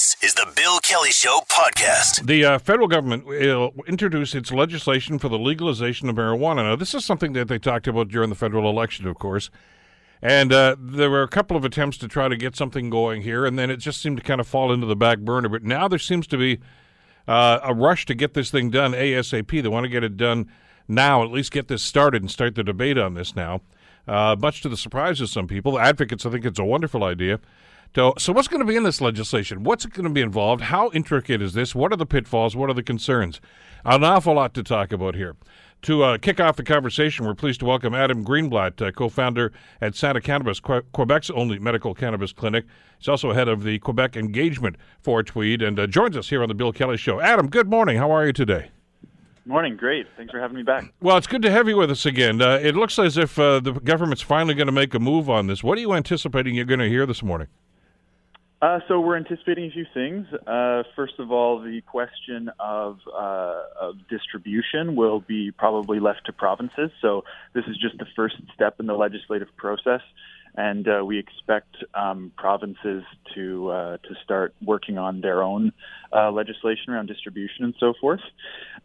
This is the Bill Kelly Show podcast. The uh, federal government will introduce its legislation for the legalization of marijuana. Now, this is something that they talked about during the federal election, of course. And uh, there were a couple of attempts to try to get something going here, and then it just seemed to kind of fall into the back burner. But now there seems to be uh, a rush to get this thing done ASAP. They want to get it done now, at least get this started and start the debate on this now. Uh, much to the surprise of some people, advocates, I think it's a wonderful idea. So, so what's going to be in this legislation? What's going to be involved? How intricate is this? What are the pitfalls? What are the concerns? An awful lot to talk about here. To uh, kick off the conversation, we're pleased to welcome Adam Greenblatt, uh, co-founder at Santé Cannabis, que- Quebec's only medical cannabis clinic. He's also head of the Quebec engagement for Tweed, and uh, joins us here on the Bill Kelly Show. Adam, good morning. How are you today? Morning, great. Thanks for having me back. Well, it's good to have you with us again. Uh, it looks as if uh, the government's finally going to make a move on this. What are you anticipating you're going to hear this morning? Uh, so we're anticipating a few things. Uh, first of all, the question of, uh, of, distribution will be probably left to provinces. So this is just the first step in the legislative process and uh, we expect um, provinces to uh, to start working on their own uh, legislation around distribution and so forth.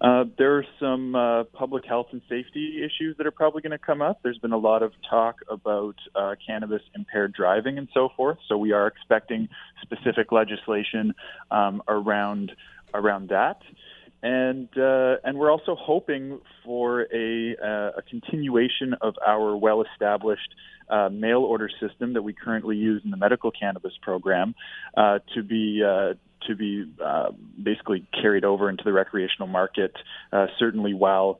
Uh, there are some uh, public health and safety issues that are probably going to come up. There's been a lot of talk about uh, cannabis impaired driving and so forth, so we are expecting specific legislation um, around around that and uh, and we're also hoping for a, uh, a continuation of our well-established uh, mail order system that we currently use in the medical cannabis program uh, to be uh, to be uh, basically carried over into the recreational market, certainly while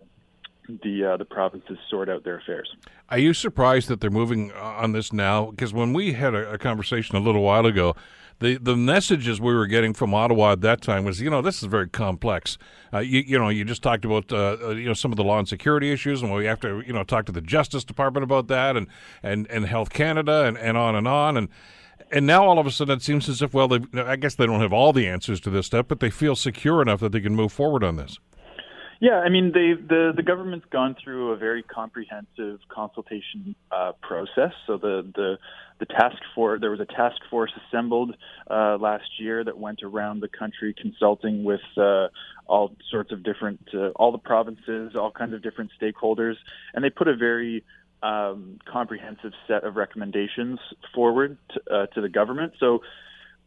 the uh, the provinces sort out their affairs. Are you surprised that they're moving on this now? Because when we had a, a, conversation a little while ago, the the messages we were getting from Ottawa at that time was, you know, this is very complex. Uh, you, you know, you just talked about uh, uh, you know some of the law and security issues, and we have to you know talk to the Justice Department about that, and and and Health Canada, and, and on and on, and and now all of a sudden it seems as if well, I guess they don't have all the answers to this stuff, but they feel secure enough that they can move forward on this. Yeah, I mean, they, the the government's gone through a very comprehensive consultation uh, process. So the the the task force there was a task force assembled uh, last year that went around the country consulting with uh, all sorts of different uh, all the provinces, all kinds of different stakeholders, and they put a very um, comprehensive set of recommendations forward to, uh, to the government. So,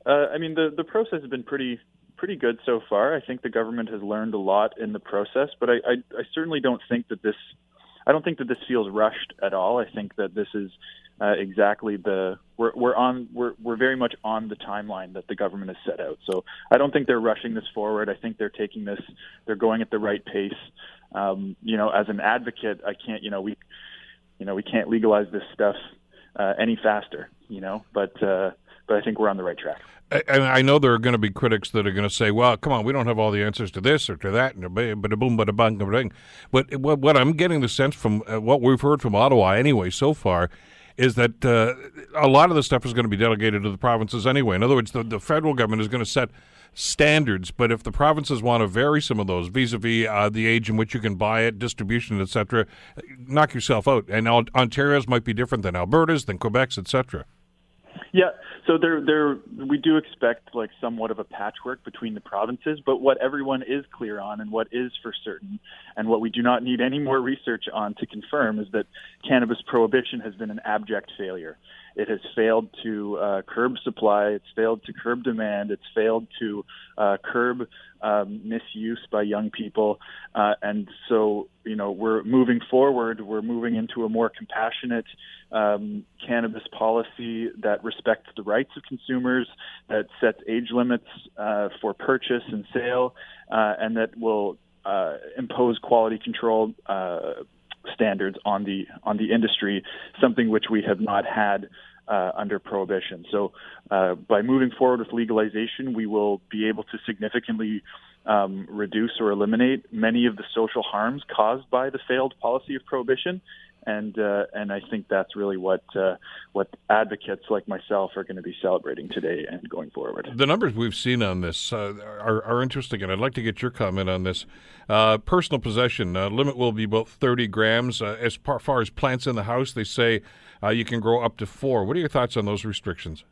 uh, I mean, the the process has been pretty pretty good so far. I think the government has learned a lot in the process, but I, I, I certainly don't think that this. I don't think that this feels rushed at all. I think that this is uh, exactly the we're we're on we're we're very much on the timeline that the government has set out. So I don't think they're rushing this forward. I think they're taking this. They're going at the right pace. Um, you know, as an advocate, I can't. You know, we you know we can't legalize this stuff uh, any faster. You know, but uh, but I think we're on the right track. And I know there are going to be critics that are going to say, "Well, come on, we don't have all the answers to this or to that," and but boom, but bang. But what I'm getting the sense from uh, what we've heard from Ottawa anyway so far is that uh, a lot of the stuff is going to be delegated to the provinces anyway. In other words, the, the federal government is going to set standards, but if the provinces want to vary some of those vis-a-vis uh, the age in which you can buy it, distribution, etc., knock yourself out. And Ontario's might be different than Alberta's, than Quebec's, etc. Yeah, so there, there, we do expect like somewhat of a patchwork between the provinces, but what everyone is clear on and what is for certain, and what we do not need any more research on to confirm, is that cannabis prohibition has been an abject failure. It has failed to uh, curb supply. It's failed to curb demand. It's failed to uh, curb um, misuse by young people. Uh, and so, you know, we're moving forward. We're moving into a more compassionate um, cannabis policy that respects the rights of consumers, that sets age limits uh, for purchase and sale, uh, and that will uh, impose quality control standards on the on the industry, something which we have not had uh, under prohibition. So, uh, by moving forward with legalization, we will be able to significantly um, reduce or eliminate many of the social harms caused by the failed policy of prohibition and uh, and I think that's really what uh, what advocates like myself are going to be celebrating today and going forward. The numbers we've seen on this uh, are, are interesting, and I'd like to get your comment on this. Uh, personal possession uh, limit will be about 30 grams. Uh, as far as plants in the house, they say you can grow up to four. What are your thoughts on those restrictions?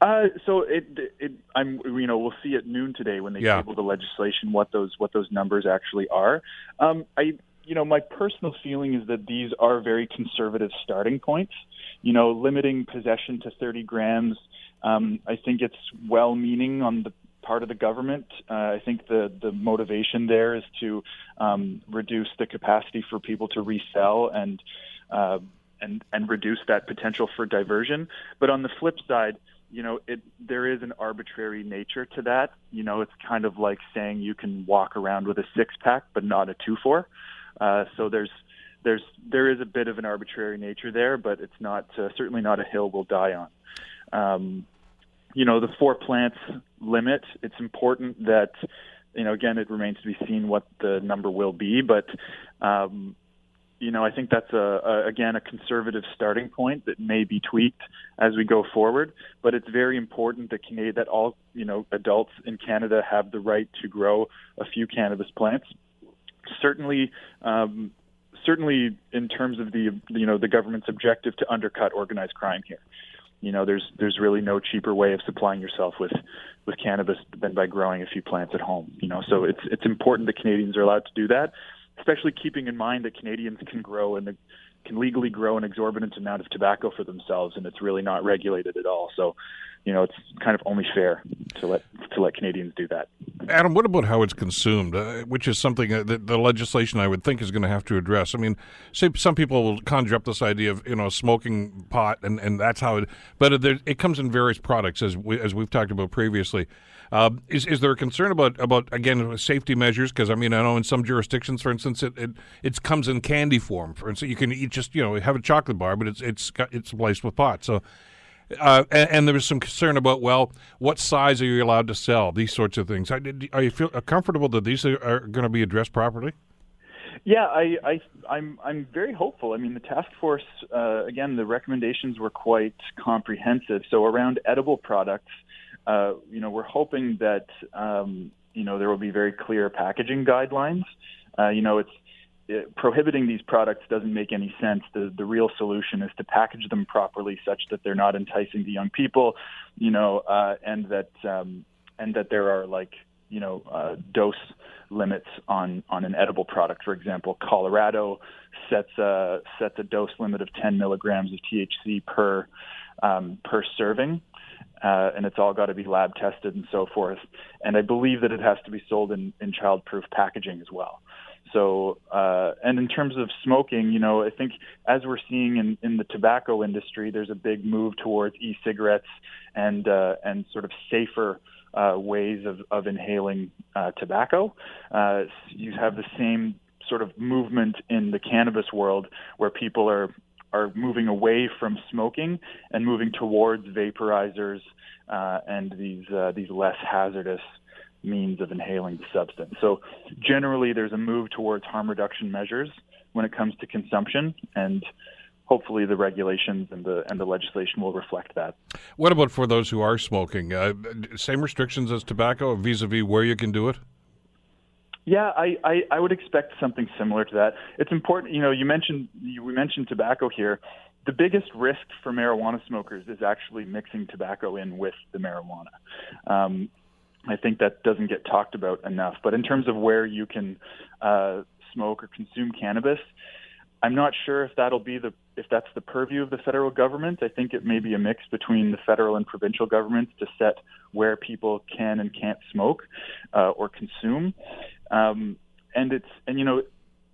Uh, so it, it, I'm, you know, we'll see at noon today when they Yeah. table the legislation what those what those numbers actually are. Um, I, you know, my personal feeling is that these are very conservative starting points. You know, limiting possession to 30 grams. Um, I think it's well-meaning on the part of the government. Uh, I think the the motivation there is to um, reduce the capacity for people to resell and uh, and and reduce that potential for diversion. But on the flip side, you know, it there is an arbitrary nature to that. You know, it's kind of like saying you can walk around with a six pack but not a two four. Uh, so there's there's there is a bit of an arbitrary nature there, but it's not uh, certainly not a hill we'll die on. Um, you know, the four plants limit. It's important that you know again it remains to be seen what the number will be, but um, you know, I think that's a, a again a conservative starting point that may be tweaked as we go forward. But it's very important that Canada, that all you know adults in Canada have the right to grow a few cannabis plants. Certainly, um, certainly in terms of the you know the government's objective to undercut organized crime here. You know, there's there's really no cheaper way of supplying yourself with with cannabis than by growing a few plants at home. You know, so it's it's important that Canadians are allowed to do that especially keeping in mind that Canadians can grow and can legally grow an exorbitant amount of tobacco for themselves, and it's really not regulated at all. So, you know, it's kind of only fair to let to let Canadians do that. Adam, what about how it's consumed, uh, which is something uh, that the legislation I would think is going to have to address? I mean, say some people will conjure up this idea of you know smoking pot, and, and that's how it. But it, it comes in various products, as we, as we've talked about previously. Uh, is is there a concern about about again safety measures? Because I mean, I know in some jurisdictions, for instance, it, it it comes in candy form. For instance, you can eat just you know have a chocolate bar, but it's it's got, it's laced with pot. So. Uh, and, and there was some concern about well, what size are you allowed to sell? These sorts of things. Are you feel comfortable that these are, are going to be addressed properly? Yeah, I, I, I'm, I'm very hopeful. I mean, the task force, uh, again, the recommendations were quite comprehensive. So around edible products, uh, you know, we're hoping that um, you know there will be very clear packaging guidelines. Uh, you know, it's it, prohibiting these products doesn't make any sense. The the real solution is to package them properly, such that they're not enticing to young people. You know, uh, and that um, and that there are like you know uh, dose limits on on an edible product. For example, Colorado sets a sets a dose limit of 10 milligrams of THC per um, per serving uh, and it's all got to be lab tested and so forth. And I believe that it has to be sold in, in child-proof packaging as well. So, uh, and in terms of smoking, you know, I think as we're seeing in, in the tobacco industry, there's a big move towards e-cigarettes and uh, and sort of safer uh, ways of, of inhaling uh, tobacco. Uh, you have the same sort of movement in the cannabis world where people are are moving away from smoking and moving towards vaporizers uh, and these uh, these less hazardous means of inhaling the substance. So generally, there's a move towards harm reduction measures when it comes to consumption, and hopefully, the regulations and the and the legislation will reflect that. What about for those who are smoking? Uh, same restrictions as tobacco, vis-a-vis where you can do it. Yeah, I, I, I would expect something similar to that. It's important, you know, you mentioned you, we mentioned tobacco here. The biggest risk for marijuana smokers is actually mixing tobacco in with the marijuana. Um, I think that doesn't get talked about enough. But in terms of where you can uh, smoke or consume cannabis, I'm not sure if that'll be the if that's the purview of the federal government. I think it may be a mix between the federal and provincial governments to set where people can and can't smoke uh, or consume. Um, and it's and you know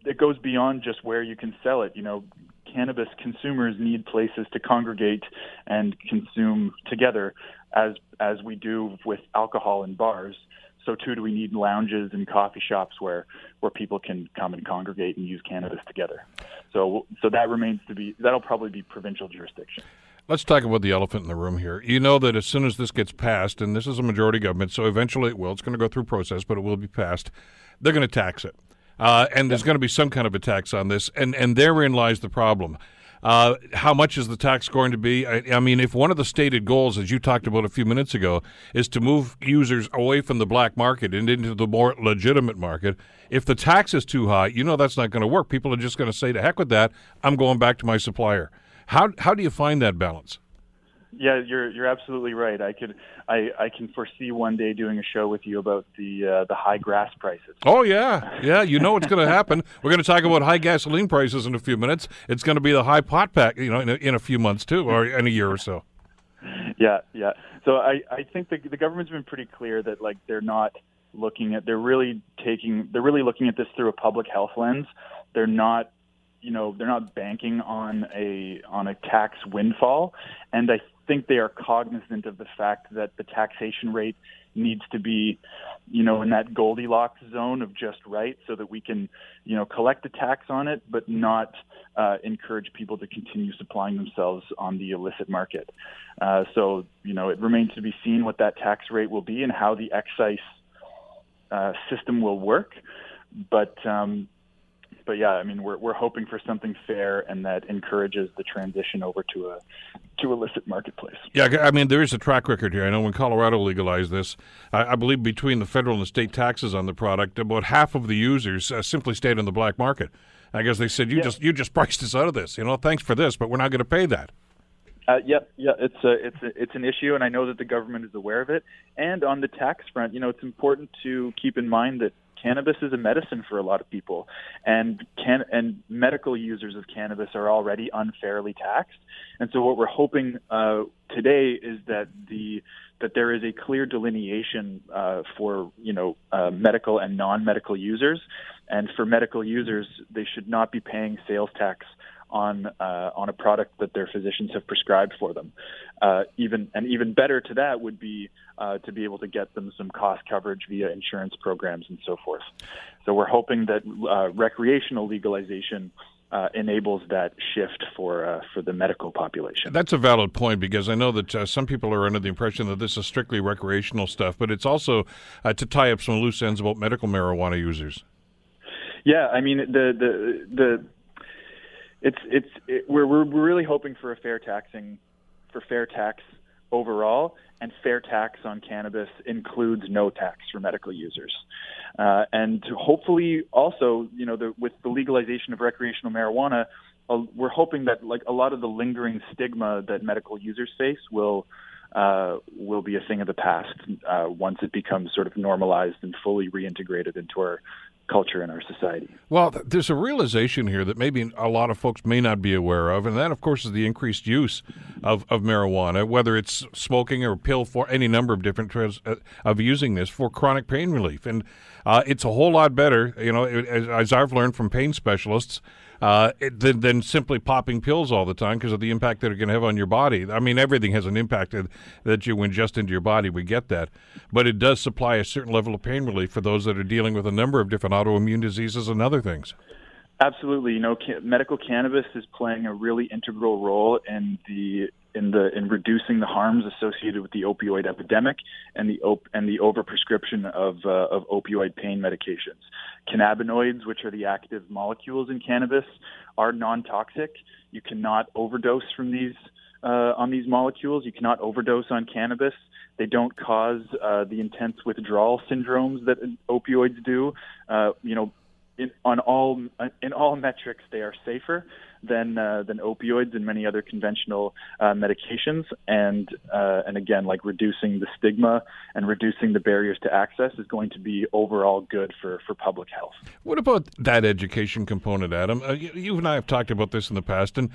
it goes beyond just where you can sell it. You know, cannabis consumers need places to congregate and consume together, as as we do with alcohol in bars. So too do we need lounges and coffee shops where where people can come and congregate and use cannabis together. So so that remains to be that'll probably be provincial jurisdiction. Let's talk about the elephant in the room here. You know that as soon as this gets passed, and this is a majority government, so eventually it will. It's going to go through process, but it will be passed. They're going to tax it, uh, and there's going to be some kind of a tax on this, and and therein lies the problem. Uh, how much is the tax going to be? I, I, mean, if one of the stated goals, as you talked about a few minutes ago, is to move users away from the black market and into the more legitimate market, if the tax is too high, you know that's not going to work. People are just going to say, to heck with that, I'm going back to my supplier. How, how do you find that balance? Yeah, you're you're absolutely right. I could I, I can foresee one day doing a show with you about the uh, the high grass prices. Oh yeah, yeah. You know what's going to happen. We're going to talk about high gasoline prices in a few minutes. It's going to be the high pot pack, you know, in a, in a few months too, or in a year or so. Yeah, yeah. So I I think the the government's been pretty clear that like they're not looking at they're really taking they're really looking at this through a public health lens. They're not you know they're not banking on a on a tax windfall and i think they are cognizant of the fact that the taxation rate needs to be, you know, in that Goldilocks zone of just right, so that we can, you know, collect the tax on it, but not uh, encourage people to continue supplying themselves on the illicit market. Uh, so, you know, it remains to be seen what that tax rate will be and how the excise uh, system will work. But um, but yeah, I mean, we're we're hoping for something fair and that encourages the transition over to a to illicit marketplace. Yeah, I mean, there is a track record here. I know when Colorado legalized this, I, I believe between the federal and the state taxes on the product, about half of the users uh, simply stayed in the black market. I guess they said, "You yeah. just you just priced us out of this. You know, thanks for this, but we're not going to pay that." Uh, yep, yeah, it's a, it's a, it's an issue, and I know that the government is aware of it. And on the tax front, you know, it's important to keep in mind that cannabis is a medicine for a lot of people, and can and medical users of cannabis are already unfairly taxed. And so, what we're hoping uh, today is that the that there is a clear delineation uh, for you know uh, medical and non-medical users, and for medical users, they should not be paying sales tax on uh, on a product that their physicians have prescribed for them. Uh, even and even better to that would be uh, to be able to get them some cost coverage via insurance programs and so forth. So we're hoping that uh, recreational legalization. Uh, enables that shift for uh, for the medical population. That's a valid point because I know that uh, some people are under the impression that this is strictly recreational stuff, but it's also uh, to tie up some loose ends about medical marijuana users. Yeah, I mean the the the it's it's it, we're we're really hoping for a fair taxing for fair tax overall, and fair tax on cannabis includes no tax for medical users. Uh, and hopefully, also, you know, the, with the legalization of recreational marijuana, uh, we're hoping that like a lot of the lingering stigma that medical users face will uh, will be a thing of the past uh, once it becomes sort of normalized and fully reintegrated into our culture in our society. Well, there's a realization here that maybe a lot of folks may not be aware of, and that, of course, is the increased use of, of marijuana, whether it's smoking or pill for any number of different trans, uh, of using this for chronic pain relief. And uh, it's a whole lot better, you know, as, as I've learned from pain specialists uh, than, than simply popping pills all the time because of the impact that it can have on your body. I mean, everything has an impact that you ingest into your body. We get that. But it does supply a certain level of pain relief for those that are dealing with a number of different autoimmune diseases and other things. Absolutely. You know, ca- medical cannabis is playing a really integral role in the in the in reducing the harms associated with the opioid epidemic and the op- and the overprescription of uh, of opioid pain medications. Cannabinoids, which are the active molecules in cannabis, are non-toxic. You cannot overdose from these uh, on these molecules. You cannot overdose on cannabis. They don't cause uh, the intense withdrawal syndromes that opioids do. Uh, you know, in, on all in all metrics, they are safer than uh, than opioids and many other conventional uh, medications. And uh, and again, like reducing the stigma and reducing the barriers to access is going to be overall good for for public health. What about that education component, Adam? Uh, you, you, and I have talked about this in the past, and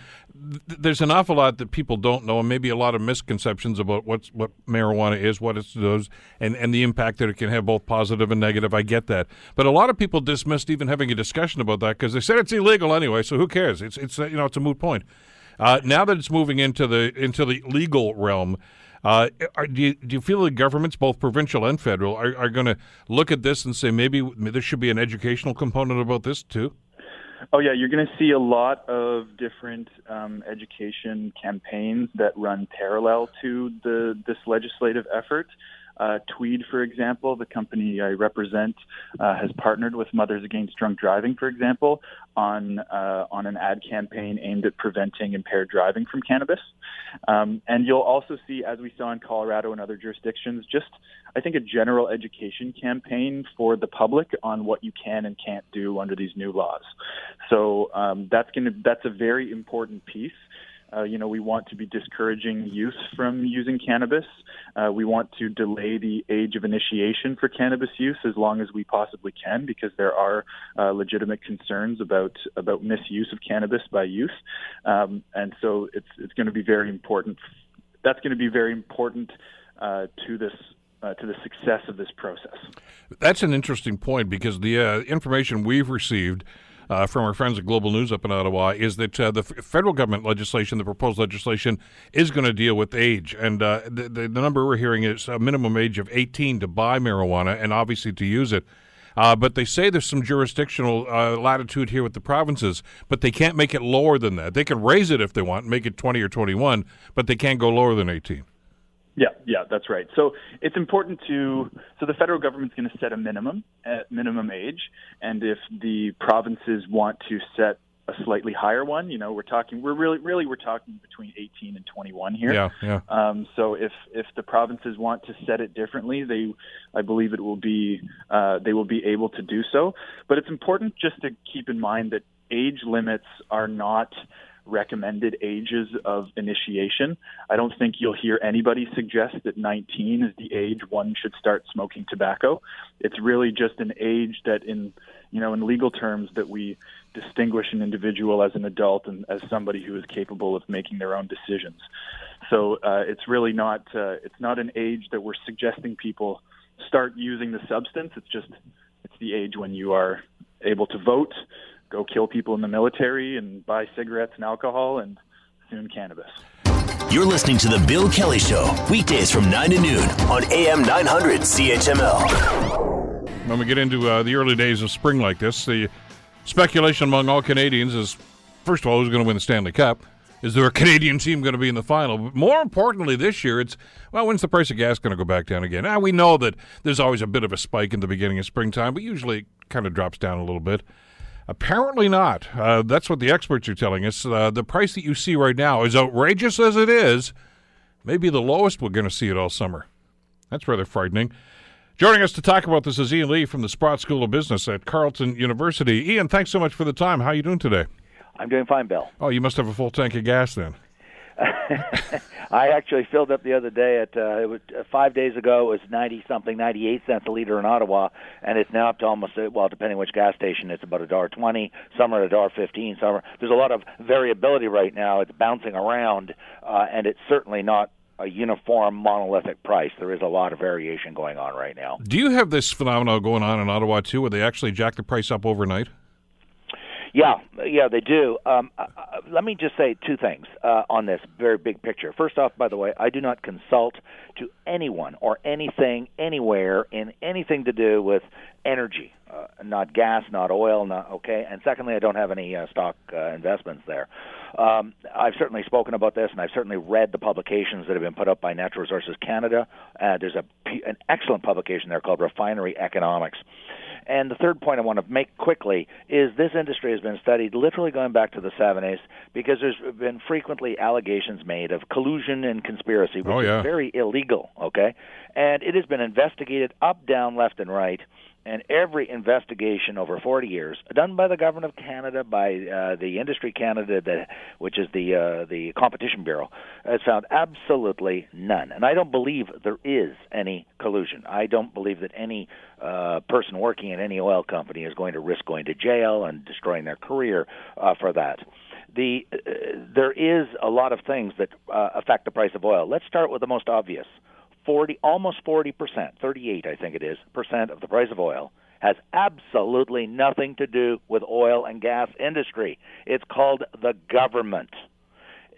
th- there's an awful lot that people don't know, and maybe a lot of misconceptions about what's what marijuana is, what it does, and and the impact that it can have, both positive and negative. I get that, but a lot of people dismissed even having a discussion about that because they said it's illegal anyway. So who cares? It's it's you know it's a moot point. Uh, now that it's moving into the into the legal realm, uh, are, do, you, do you feel the governments, both provincial and federal, are, are going to look at this and say maybe there should be an educational component about this too? Oh yeah, you're going to see a lot of different um, education campaigns that run parallel to the this legislative effort. Uh, Tweed, for example, the company I represent, uh, has partnered with Mothers Against Drunk Driving, for example, on uh, on an ad campaign aimed at preventing impaired driving from cannabis. Um, and you'll also see, as we saw in Colorado and other jurisdictions, just I think a general education campaign for the public on what you can and can't do under these new laws. So um, that's going to that's a very important piece Uh, you know, we want to be discouraging youth from using cannabis. Uh, we want to delay the age of initiation for cannabis use as long as we possibly can, because there are uh, legitimate concerns about about misuse of cannabis by youth, um, and so it's it's going to be very important. That's going to be very important uh, to this uh, to the success of this process. That's an interesting point because the uh, information we've received uh, from our friends at Global News up in Ottawa is that uh, the f- federal government legislation, the proposed legislation, is going to deal with age. And uh, the, the, number we're hearing is a minimum age of 18 to buy marijuana and obviously to use it. Uh, but they say there's some jurisdictional uh, latitude here with the provinces, but they can't make it lower than that. They can raise it if they want, make it 20 or 21, but they can't go lower than 18. Yeah, yeah, that's right. So it's important to so the federal government's going to set a minimum at minimum age, and if the provinces want to set a slightly higher one, you know, we're talking we're really really we're talking between 18 and 21 here. Yeah, yeah. Um, so if if the provinces want to set it differently, they I believe it will be uh, they will be able to do so. But it's important just to keep in mind that age limits are not recommended ages of initiation. I don't think you'll hear anybody suggest that 19 is the age one should start smoking tobacco. It's really just an age that in you know in legal terms that we distinguish an individual as an adult and as somebody who is capable of making their own decisions. So uh, it's really not uh, it's not an age that we're suggesting people start using the substance. It's just it's the age when you are able to vote, go kill people in the military and buy cigarettes and alcohol and soon cannabis. You're listening to The Bill Kelly Show, weekdays from 9 to noon on AM 900 CHML. When we get into uh, the early days of spring like this, the speculation among all Canadians is first of all, who's going to win the Stanley Cup? Is there a Canadian team going to be in the final? But more importantly, this year, it's well, when's the price of gas going to go back down again? Now, we know that there's always a bit of a spike in the beginning of springtime, but usually it kind of drops down a little bit. Apparently not. Uh, that's what the experts are telling us. Uh, the price that you see right now, as outrageous as it is, maybe the lowest we're going to see it all summer. That's rather frightening. Joining us to talk about this is Ian Lee from the Sprott School of Business at Carleton University. Ian, thanks so much for the time. How are you doing today? I'm doing fine, Bill. Oh, you must have a full tank of gas then. I actually filled up the other day at uh, it was uh, five days ago. It was ninety something, ninety eight cents a liter in Ottawa, and it's now up to almost uh, well, depending which gas station, it's about a dollar twenty. Some are a dollar fifteen. Some are, there's a lot of variability right now. It's bouncing around, uh, and it's certainly not a uniform monolithic price. There is a lot of variation going on right now. Do you have this phenomenon going on in Ottawa too, where they actually jack the price up overnight? Yeah, yeah, they do. Um, uh, uh, let me just say two things uh, on this very big picture. First off, by the way, I do not consult to anyone or anything anywhere in anything to do with energy, uh, not gas, not oil, not okay. And secondly, I don't have any uh, stock uh, investments there. Um, I've certainly spoken about this, and I've certainly read the publications that have been put up by Natural Resources Canada. Uh, there's a an excellent publication there called Refinery Economics and the third point I want to make quickly is this industry has been studied literally going back to the 70s because there's been frequently allegations made of collusion and conspiracy, which oh, yeah. is very illegal, okay? And it has been investigated up, down, left, and right and every investigation over 40 years done by the government of Canada, by uh, the Industry Canada, that, which is the uh, the Competition Bureau, has found absolutely none. And I don't believe there is any collusion. I don't believe that any uh, person working in any oil company is going to risk going to jail and destroying their career uh, for that. The uh, there is a lot of things that uh, affect the price of oil. Let's start with the most obvious 40, almost 40 percent, 38, I think it is, percent of the price of oil has absolutely nothing to do with oil and gas industry. It's called the government.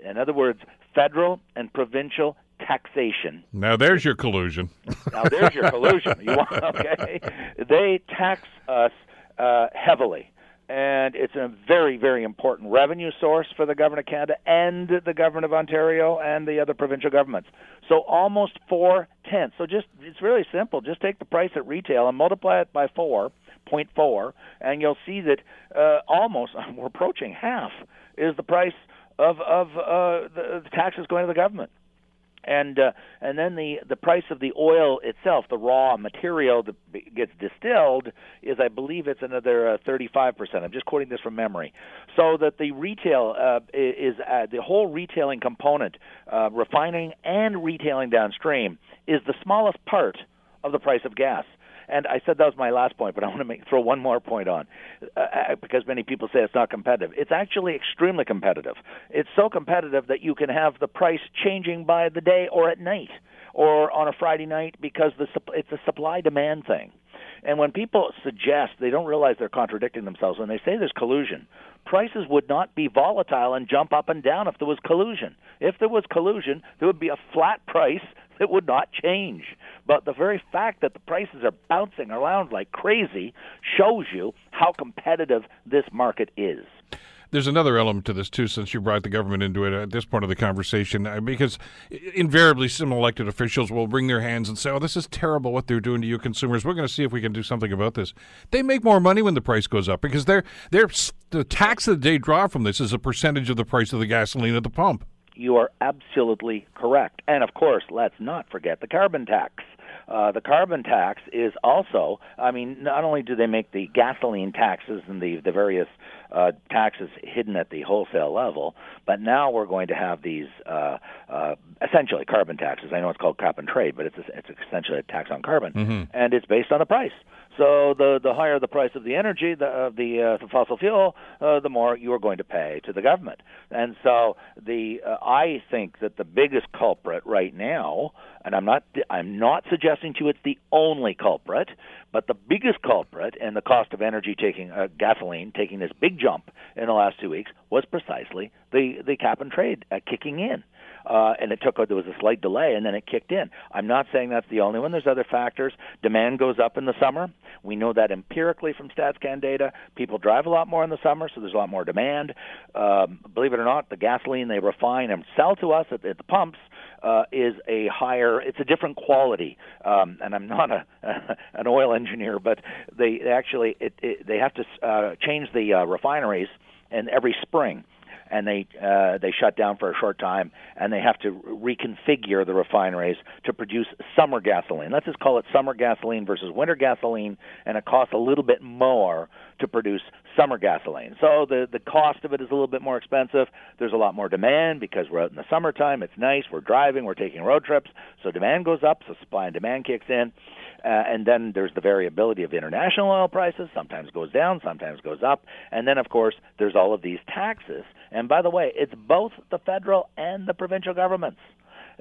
In other words, federal and provincial taxation. Now there's your collusion. now there's your collusion. You want, okay? They tax us uh, heavily and it's a very, very important revenue source for the government of Canada and the government of Ontario and the other provincial governments. So almost four tenths. So just it's really simple. Just take the price at retail and multiply it by four point four, and you'll see that uh, almost we're approaching half is the price of of uh, the, the taxes going to the government. And uh, and then the the price of the oil itself, the raw material that gets distilled, is I believe it's another uh, 35 percent. I'm just quoting this from memory. So that the retail uh, is uh, the whole retailing component, uh, refining and retailing downstream, is the smallest part of the price of gas. And I said that was my last point, but I want to make, throw one more point on uh, uh, because many people say it's not competitive. It's actually extremely competitive. It's so competitive that you can have the price changing by the day or at night or on a Friday night because the it's a supply demand thing. And when people suggest they don't realize they're contradicting themselves when they say there's collusion, prices would not be volatile and jump up and down if there was collusion. If there was collusion, there would be a flat price that would not change. But the very fact that the prices are bouncing around like crazy shows you how competitive this market is. There's another element to this too, since you brought the government into it at this point of the conversation, uh, because invariably some elected officials will bring their hands and say, "Oh, this is terrible what they're doing to you consumers. We're going to see if we can do something about this." They make more money when the price goes up because they're they're the tax that they draw from this is a percentage of the price of the gasoline at the pump. You are absolutely correct, and of course, let's not forget the carbon tax. Uh, the carbon tax is also, I mean, not only do they make the gasoline taxes and the, the various uh, taxes hidden at the wholesale level, but now we're going to have these uh, uh, essentially carbon taxes. I know it's called cap and trade, but it's, it's essentially a tax on carbon, mm-hmm. and it's based on the price. So the the higher the price of the energy, the of the, uh, the fossil fuel, uh, the more you are going to pay to the government. And so the uh, I think that the biggest culprit right now, and I'm not I'm not suggesting to you it's the only culprit, but the biggest culprit in the cost of energy taking uh, gasoline taking this big jump in the last two weeks was precisely the the cap and trade uh, kicking in uh, and it took there was a slight delay, and then it kicked in. I'm not saying that's the only one. There's other factors. Demand goes up in the summer. We know that empirically from StatsCan data. People drive a lot more in the summer, so there's a lot more demand. Um, believe it or not, the gasoline they refine and sell to us at, at the pumps uh, is a higher. It's a different quality. Um, and I'm not a an oil engineer, but they actually it, it, they have to uh, change the uh, refineries and every spring and they uh, they shut down for a short time, and they have to reconfigure the refineries to produce summer gasoline. Let's just call it summer gasoline versus winter gasoline, and it costs a little bit more to produce summer gasoline. So the the cost of it is a little bit more expensive. There's a lot more demand because we're out in the summertime. It's nice. We're driving. We're taking road trips. So demand goes up. So supply and demand kicks in. Uh, and then there's the variability of international oil prices. Sometimes goes down, sometimes goes up. And then, of course, there's all of these taxes. By the way, it's both the federal and the provincial governments.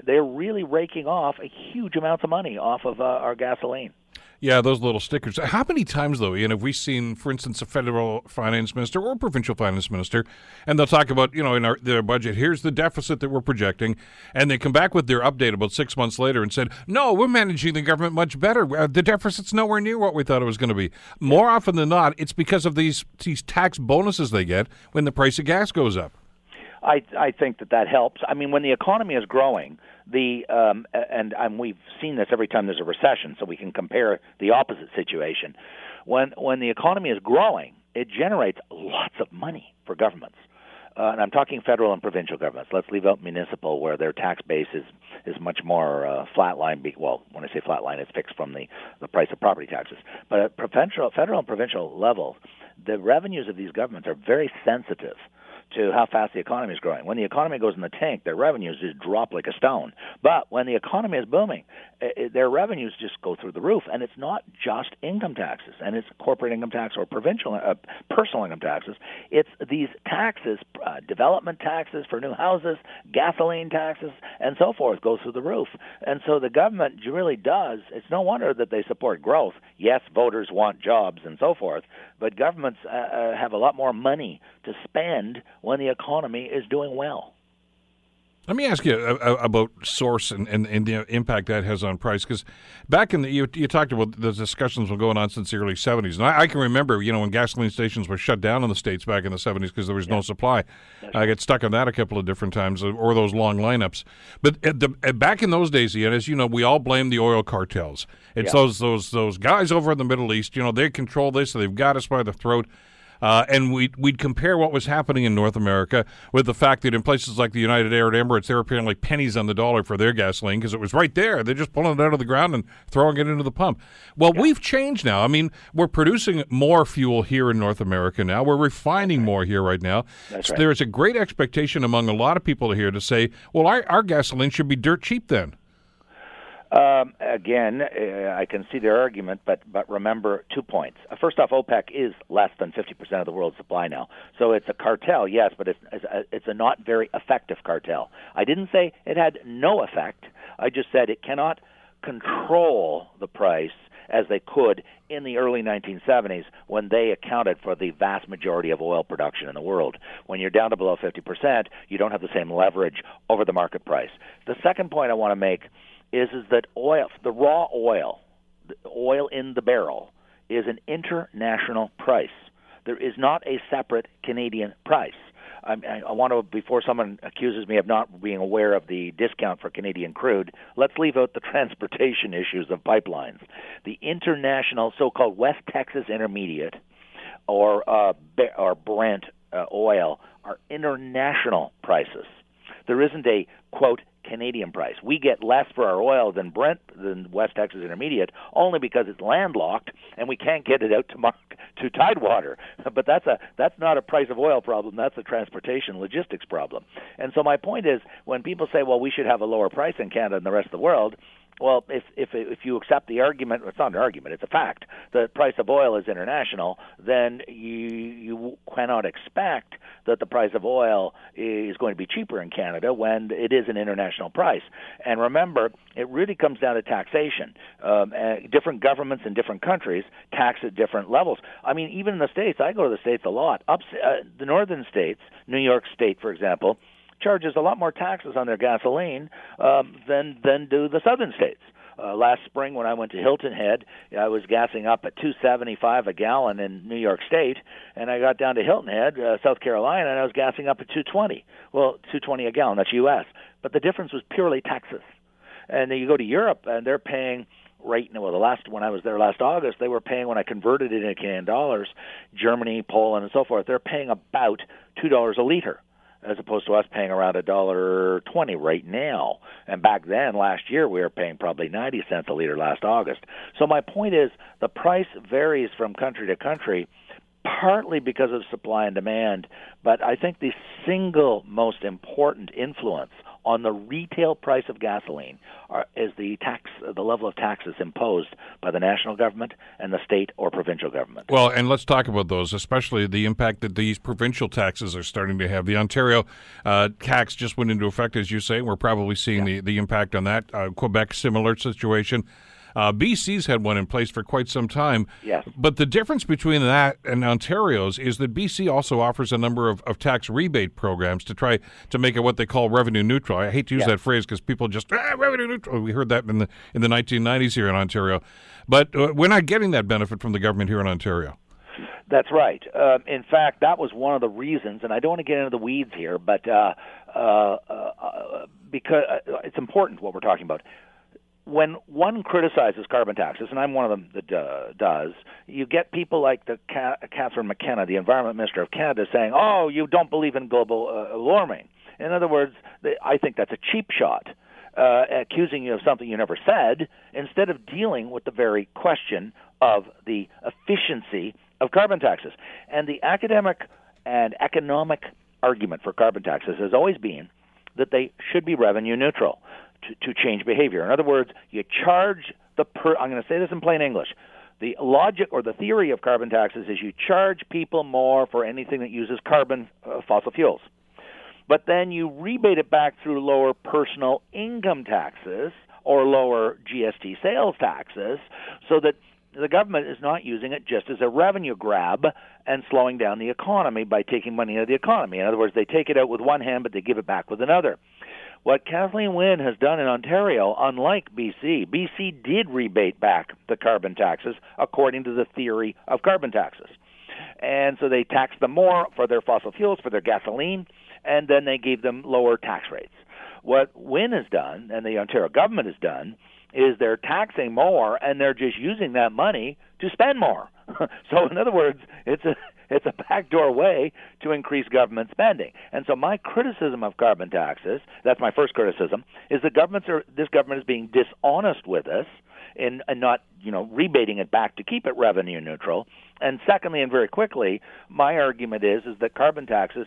They're really raking off a huge amounts of money off of uh, our gasoline. Yeah, those little stickers. How many times, though, Ian, have we seen, for instance, a federal finance minister or provincial finance minister, and they'll talk about, you know, in our, their budget, here's the deficit that we're projecting, and they come back with their update about six months later and said, no, we're managing the government much better. Uh, the deficit's nowhere near what we thought it was going to be. More often than not, it's because of these these tax bonuses they get when the price of gas goes up. I I think that that helps. I mean, when the economy is growing, the um, and, and we've seen this every time there's a recession, so we can compare the opposite situation. When when the economy is growing, it generates lots of money for governments. Uh, and I'm talking federal and provincial governments. Let's leave out municipal, where their tax base is is much more uh, flatline. Be- well, when I say flatline, it's fixed from the the price of property taxes. But at provincial, federal, and provincial level, the revenues of these governments are very sensitive to how fast the economy is growing. When the economy goes in the tank, their revenues just drop like a stone. But when the economy is booming, it, their revenues just go through the roof. And it's not just income taxes, and it's corporate income tax or provincial uh, personal income taxes. It's these taxes, uh, development taxes for new houses, gasoline taxes, and so forth, go through the roof. And so the government really does. It's no wonder that they support growth. Yes, voters want jobs and so forth, but governments uh, uh have a lot more money to spend when the economy is doing well. Let me ask you about source and, and, and, the impact that has on price. Because back in the you, you, talked about the discussions were going on since the early '70s, and I, I, can remember you know when gasoline stations were shut down in the states back in the '70s because there was yeah. no supply. I got stuck on that a couple of different times, uh, or those long lineups. But the, back in those days, Ian, as you know, we all blame the oil cartels. It's yeah. those those those guys over in the Middle East. You know, they control this. They've got us by the throat. Uh, and we'd, we'd compare what was happening in North America with the fact that in places like the United Arab Emirates, they were paying like pennies on the dollar for their gasoline because it was right there. They're just pulling it out of the ground and throwing it into the pump. Well, yeah. we've changed now. I mean, we're producing more fuel here in North America now. We're refining right. more here right now. That's right. There's a great expectation among a lot of people here to say, well, our, our gasoline should be dirt cheap then. Um, again, uh, I can see their argument, but but remember two points. Uh, first off, OPEC is less than 50% of the world's supply now, so it's a cartel, yes, but it's it's a, it's a not very effective cartel. I didn't say it had no effect. I just said it cannot control the price as they could in the early 1970s when they accounted for the vast majority of oil production in the world. When you're down to below 50%, you don't have the same leverage over the market price. The second point I want to make is is that oil, the raw oil, the oil in the barrel, is an international price. There is not a separate Canadian price. I, I want to, before someone accuses me of not being aware of the discount for Canadian crude, let's leave out the transportation issues of pipelines. The international, so-called West Texas Intermediate, or uh, or Brent uh, oil, are international prices. There isn't a quote Canadian price. We get less for our oil than Brent than West Texas Intermediate only because it's landlocked and we can't get it out to mark, to Tidewater. But that's a that's not a price of oil problem. That's a transportation logistics problem. And so my point is when people say, well, we should have a lower price in Canada than the rest of the world, well, if if if you accept the argument, it's not an argument; it's a fact. The price of oil is international. Then you you cannot expect that the price of oil is going to be cheaper in Canada when it is an international price. And remember, it really comes down to taxation. Um, uh, different governments in different countries tax at different levels. I mean, even in the states, I go to the states a lot. Up uh, the northern states, New York State, for example charges a lot more taxes on their gasoline um, than than do the southern states. Uh, last spring, when I went to Hilton Head, I was gassing up at 275 a gallon in New York State, and I got down to Hilton Head, uh, South Carolina, and I was gassing up at 220. Well, 220 a gallon. That's U.S. But the difference was purely Texas. And then you go to Europe, and they're paying right now. Well, the last when I was there last August, they were paying when I converted it into Canadian dollars, Germany, Poland, and so forth. They're paying about two dollars a liter as opposed to us paying around a dollar twenty right now. And back then, last year, we were paying probably ninety cents a liter last August. So my point is, the price varies from country to country, partly because of supply and demand. But I think the single most important influence on the retail price of gasoline are, is the tax, the level of taxes imposed by the national government and the state or provincial government. Well, and let's talk about those, especially the impact that these provincial taxes are starting to have. The Ontario uh, tax just went into effect, as you say. We're probably seeing yeah. the, the impact on that. Uh, Quebec, similar situation. Uh, BC's had one in place for quite some time. Yes. But the difference between that and Ontario's is that BC also offers a number of, of tax rebate programs to try to make it what they call revenue neutral. I hate to use yes. that phrase because people just ah, revenue neutral. We heard that in the in the 1990s here in Ontario, but uh, we're not getting that benefit from the government here in Ontario. That's right. Uh, in fact, that was one of the reasons, and I don't want to get into the weeds here, but uh, uh, uh because uh, it's important what we're talking about when one criticizes carbon taxes, and I'm one of them that uh, does, you get people like the Catherine McKenna, the Environment Minister of Canada, saying, "Oh, you don't believe in global uh, warming." In other words, they, I think that's a cheap shot, uh, accusing you of something you never said, instead of dealing with the very question of the efficiency of carbon taxes. And the academic and economic argument for carbon taxes has always been that they should be revenue neutral to, change behavior. In other words, you charge the per. I'm going to say this in plain English. The logic or the theory of carbon taxes is you charge people more for anything that uses carbon uh, fossil fuels. But then you rebate it back through lower personal income taxes or lower GST sales taxes so that the government is not using it just as a revenue grab and slowing down the economy by taking money out of the economy. In other words, they take it out with one hand, but they give it back with another. What Kathleen Wynne has done in Ontario, unlike BC, BC did rebate back the carbon taxes according to the theory of carbon taxes. And so they taxed them more for their fossil fuels, for their gasoline, and then they gave them lower tax rates. What Wynne has done, and the Ontario government has done, is they're taxing more and they're just using that money to spend more. so in other words, it's a It's a backdoor way to increase government spending. And so my criticism of carbon taxes, that's my first criticism, is that governments are this government is being dishonest with us in, in not, you know, rebating it back to keep it revenue neutral. And secondly, and very quickly, my argument is is that carbon taxes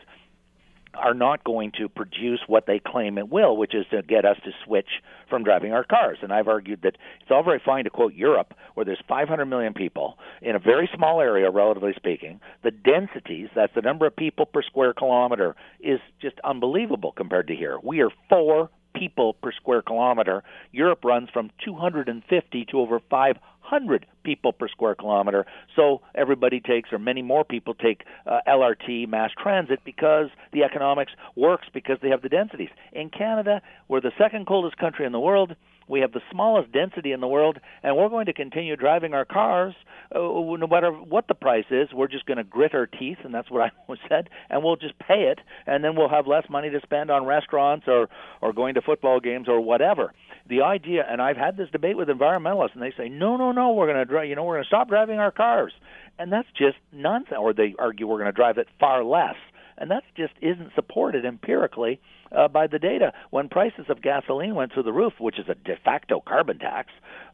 are not going to produce what they claim it will, which is to get us to switch from driving our cars. And I've argued that it's all very fine to quote Europe, where there's 500 million people in a very small area, relatively speaking. The densities, that's the number of people per square kilometer, is just unbelievable compared to here. We are four people per square kilometer. Europe runs from 250 to over 500 people per square kilometer. So everybody takes, or many more people take uh, LRT mass transit because the economics works because they have the densities. In Canada, we're the second coldest country in the world. We have the smallest density in the world, and we're going to continue driving our cars uh, no matter what the price is. We're just going to grit our teeth, and that's what I always said, and we'll just pay it, and then we'll have less money to spend on restaurants or or going to football games or whatever. The idea, and I've had this debate with environmentalists, and they say, no, no, no, we're going to you know, we're going to stop driving our cars, and that's just nonsense. Or they argue we're going to drive it far less. And that just isn't supported empirically uh, by the data. When prices of gasoline went through the roof, which is a de facto carbon tax,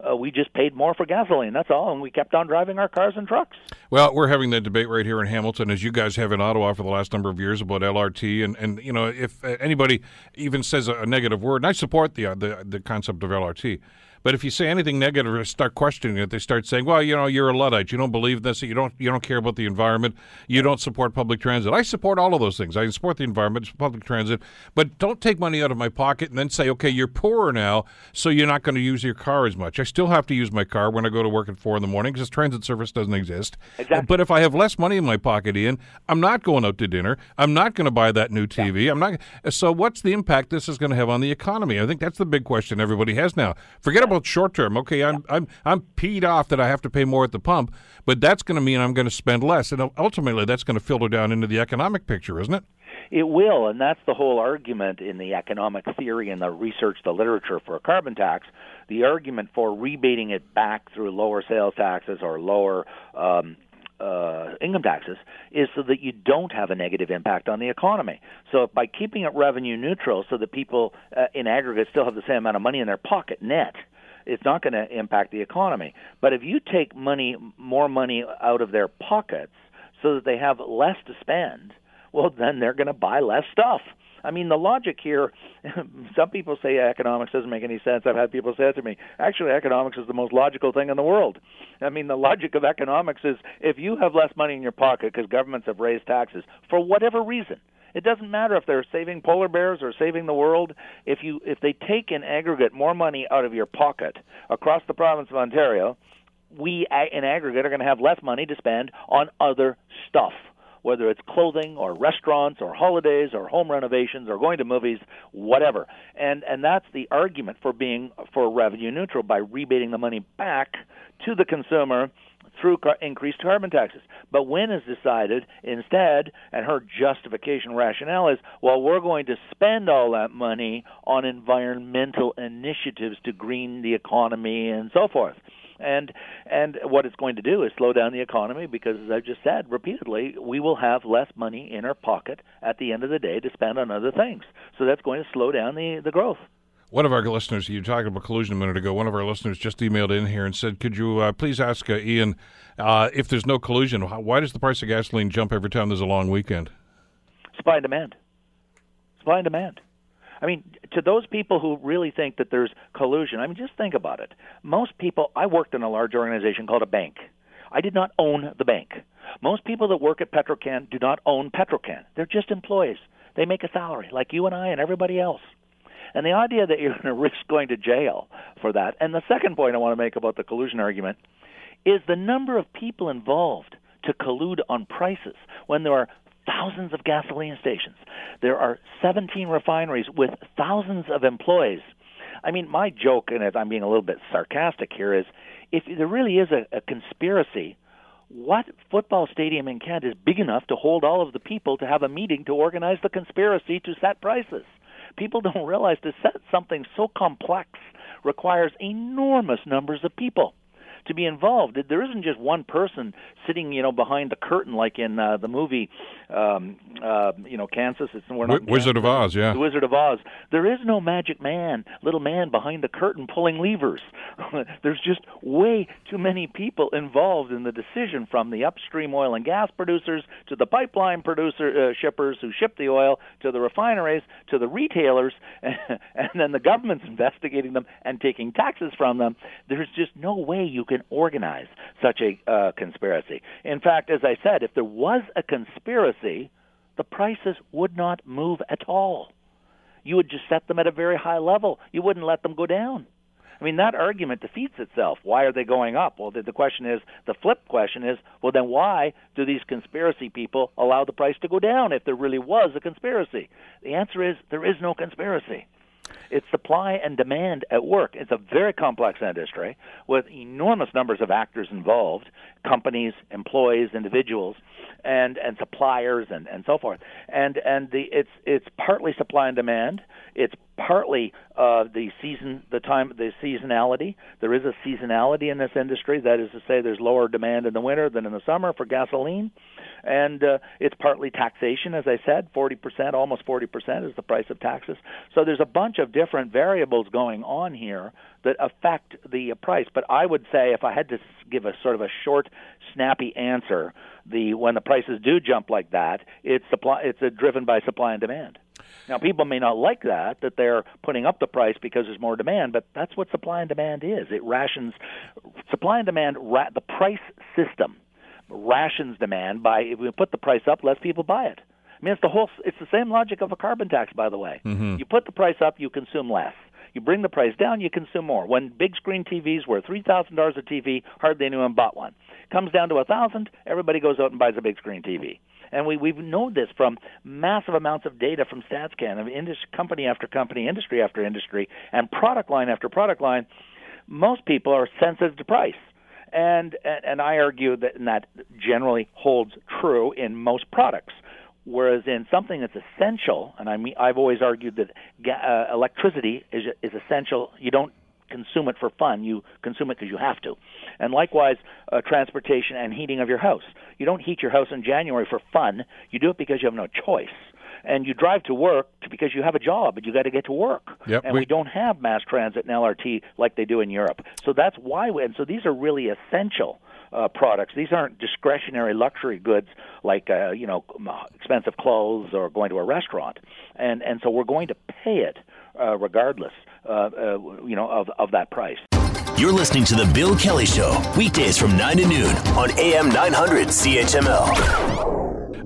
uh, we just paid more for gasoline. That's all, and we kept on driving our cars and trucks. Well, we're having that debate right here in Hamilton, as you guys have in Ottawa for the last number of years about LRT, and and you know if anybody even says a negative word, and I support the uh, the, the concept of LRT. But if you say anything negative or start questioning it, they start saying, "Well, you know, you're a luddite. You don't believe this. You don't. You don't care about the environment. You don't support public transit." I support all of those things. I support the environment, public transit, but don't take money out of my pocket and then say, "Okay, you're poorer now, so you're not going to use your car as much." I still have to use my car when I go to work at four in the morning because transit service doesn't exist. Exactly. But if I have less money in my pocket, Ian, I'm not going out to dinner. I'm not going to buy that new TV. Yeah. I'm not. So, what's the impact this is going to have on the economy? I think that's the big question everybody has now. Forget about short term. Okay, I'm I'm I'm peed off that I have to pay more at the pump, but that's going to mean I'm going to spend less, and ultimately that's going to filter down into the economic picture, isn't it? It will, and that's the whole argument in the economic theory and the research, the literature for a carbon tax. The argument for rebating it back through lower sales taxes or lower um, uh, income taxes is so that you don't have a negative impact on the economy. So by keeping it revenue neutral, so that people uh, in aggregate still have the same amount of money in their pocket net, it's not going to impact the economy. But if you take money, more money out of their pockets, so that they have less to spend, well, then they're going to buy less stuff. I mean, the logic here, some people say economics doesn't make any sense. I've had people say it to me. Actually, economics is the most logical thing in the world. I mean, the logic of economics is if you have less money in your pocket because governments have raised taxes for whatever reason, it doesn't matter if they're saving polar bears or saving the world. If you if they take in aggregate more money out of your pocket across the province of Ontario, we in aggregate are going to have less money to spend on other stuff whether it's clothing or restaurants or holidays or home renovations or going to movies, whatever. And and that's the argument for being for revenue neutral by rebating the money back to the consumer through car- increased carbon taxes. But Wynne has decided instead, and her justification rationale is, well, we're going to spend all that money on environmental initiatives to green the economy and so forth and and what it's going to do is slow down the economy because as I've just said repeatedly, we will have less money in our pocket at the end of the day to spend on other things. So that's going to slow down the the growth. One of our listeners, you talked about collusion a minute ago. One of our listeners just emailed in here and said, "Could you uh, please ask uh, Ian uh, if there's no collusion? Why does the price of gasoline jump every time there's a long weekend?" Supply and demand. Supply and demand. I mean, to those people who really think that there's collusion, I mean, just think about it. Most people, I worked in a large organization called a bank. I did not own the bank. Most people that work at Petro-Can do not own Petro-Can. They're just employees. They make a salary like you and I and everybody else. And the idea that you're going to risk going to jail for that. And the second point I want to make about the collusion argument is the number of people involved to collude on prices when there are thousands of gasoline stations. There are 17 refineries with thousands of employees. I mean, my joke, and I'm being a little bit sarcastic here, is if there really is a, a conspiracy, what football stadium in Canada is big enough to hold all of the people to have a meeting to organize the conspiracy to set prices? People don't realize to set something so complex requires enormous numbers of people to be involved. There isn't just one person sitting, you know, behind the curtain like in uh, the movie, um, uh, you know, Kansas. It's we're not Wizard of Oz, yeah. The Wizard of Oz. There is no magic man, little man behind the curtain pulling levers. There's just way too many people involved in the decision, from the upstream oil and gas producers to the pipeline producer uh, shippers who ship the oil to the refineries to the retailers, and then the government's investigating them and taking taxes from them. There's just no way you can organize such a uh, conspiracy. In fact, as I said, if there was a conspiracy, the prices would not move at all. You would just set them at a very high level. You wouldn't let them go down. I mean, that argument defeats itself. Why are they going up? Well, the, the question is the flip question is, well, then why do these conspiracy people allow the price to go down if there really was a conspiracy? The answer is there is no conspiracy. It's supply and demand at work. It's a very complex industry with enormous numbers of actors involved companies, employees, individuals and and suppliers and and so forth. And and the it's it's partly supply and demand. It's partly uh, the season, the time, the seasonality. There is a seasonality in this industry. That is to say, there's lower demand in the winter than in the summer for gasoline, and uh, it's partly taxation, as I said. Forty percent, almost forty percent, is the price of taxes. So there's a bunch of different variables going on here that affect the price. But I would say, if I had to give a sort of a short, snappy answer, the when the prices do jump like that, it's supply. It's a, driven by supply and demand. Now, people may not like that, that they're putting up the price because there's more demand, but that's what supply and demand is. It rations supply and demand, ra- the price system rations demand by if we put the price up, less people buy it. I mean, it's the whole. It's the same logic of a carbon tax, by the way. Mm-hmm. You put the price up, you consume less. You bring the price down, you consume more. When big screen TVs were three thousand dollars a TV, hardly anyone bought one. Comes down to a thousand, everybody goes out and buys a big screen TV. And we we've known this from massive amounts of data from StatsCan, of industry, company after company, industry after industry, and product line after product line. Most people are sensitive to price, and and I argue that and that generally holds true in most products. Whereas in something that's essential, and I mean, I've always argued that ga- uh, electricity is is essential. You don't consume it for fun. You consume it because you have to. And likewise, uh, transportation and heating of your house. You don't heat your house in January for fun. You do it because you have no choice. And you drive to work because you have a job and you got to get to work. Yep, and we- we don't have mass transit and LRT like they do in Europe. So that's why. We, and so these are really essential uh, products. These aren't discretionary luxury goods like uh, you know expensive clothes or going to a restaurant. And and so we're going to pay it uh, regardless, uh, uh, you know, of of that price. You're listening to The Bill Kelly Show, weekdays from 9 to noon on AM 900 CHML.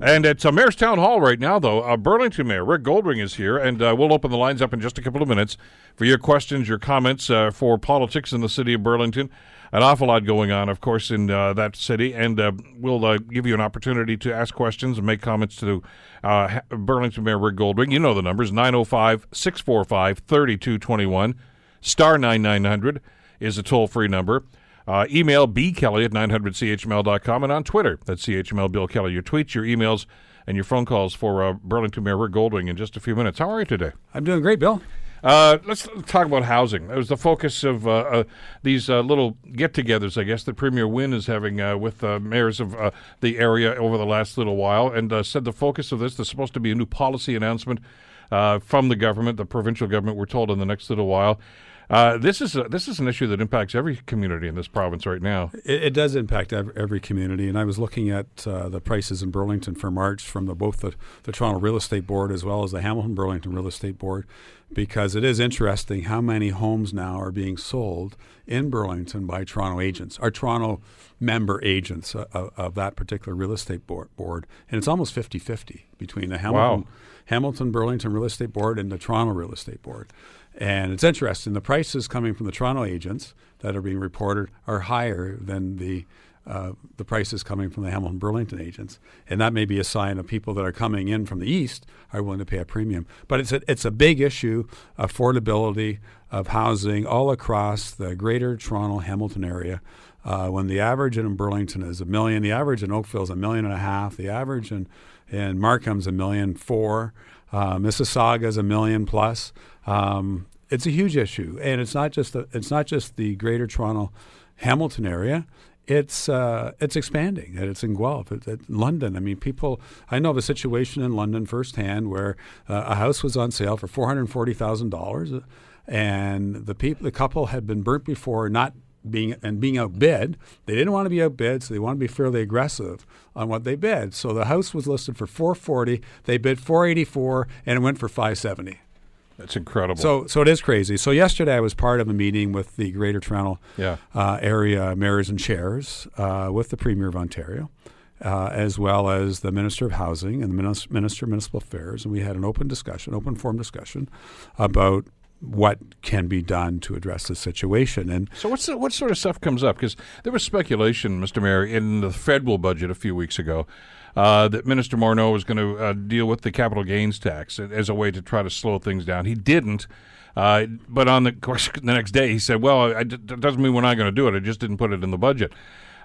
And it's uh, Mayor's Town Hall right now, though. Uh, Burlington Mayor Rick Goldring is here, and uh, we'll open the lines up in just a couple of minutes for your questions, your comments uh, for politics in the city of Burlington. An awful lot going on, of course, in uh, that city, and uh, we'll uh, give you an opportunity to ask questions and make comments to uh, Burlington Mayor Rick Goldring. You know the numbers 905 645 3221, star 9900 is a toll free number. Uh, email bkelly at 900chml.com and on Twitter, that's CHML Bill Kelly. Your tweets, your emails, and your phone calls for uh, Burlington Mayor Rick Goldring in just a few minutes. How are you today? I'm doing great, Bill. Uh, let's talk about housing. It was the focus of uh, uh, these uh, little get-togethers, I guess, that Premier Wynne is having uh, with mayors of uh, the area over the last little while, and said the focus of this there's supposed to be a new policy announcement from the government, the provincial government. We're told in the next little while. Uh, this is a, this is an issue that impacts every community in this province right now. It, it does impact every community, and I was looking at uh, the prices in Burlington for March from the, both the, the Toronto Real Estate Board as well as the Hamilton Burlington Real Estate Board, because it is interesting how many homes now are being sold in Burlington by Toronto agents, our Toronto member agents uh, of, of that particular real estate board, board. and it's almost 50-50 between the Hamilton, Wow. Hamilton Burlington Real Estate Board and the Toronto Real Estate Board. And it's interesting. The prices coming from the Toronto agents that are being reported are higher than the uh, the prices coming from the Hamilton Burlington agents, and that may be a sign of people that are coming in from the east are willing to pay a premium. But it's a it's a big issue, affordability of housing all across the Greater Toronto Hamilton area. Uh, when the average in Burlington is a million, the average in Oakville is a million and a half, the average in in Markham's a million four, uh, Mississauga is a million plus. Um, it's a huge issue, and it's not just the it's not just the Greater Toronto Hamilton area, it's uh, it's expanding and it's in Guelph, it's at London. I mean, people. I know of a situation in London firsthand where uh, a house was on sale for four hundred forty thousand dollars, and the people, the couple had been burnt before, not being and being outbid. They didn't want to be outbid, so they wanted to be fairly aggressive on what they bid. So the house was listed for 440. They bid 484, and it went for 570. That's incredible. So, so it is crazy. So yesterday I was part of a meeting with the Greater Toronto Yeah. uh, area mayors and chairs uh, with the Premier of Ontario, uh, as well as the Minister of Housing and the Minis- Minister of Municipal Affairs, and we had an open discussion, open forum discussion about what can be done to address the situation. And So what's the, what sort of stuff comes up? Because there was speculation, Mr. Mayor, in the federal budget a few weeks ago uh, that Minister Morneau was going to uh, deal with the capital gains tax as a way to try to slow things down. He didn't. Uh, but on the course, the next day, he said, "Well, I, that doesn't mean we're not going to do it. I just didn't put it in the budget."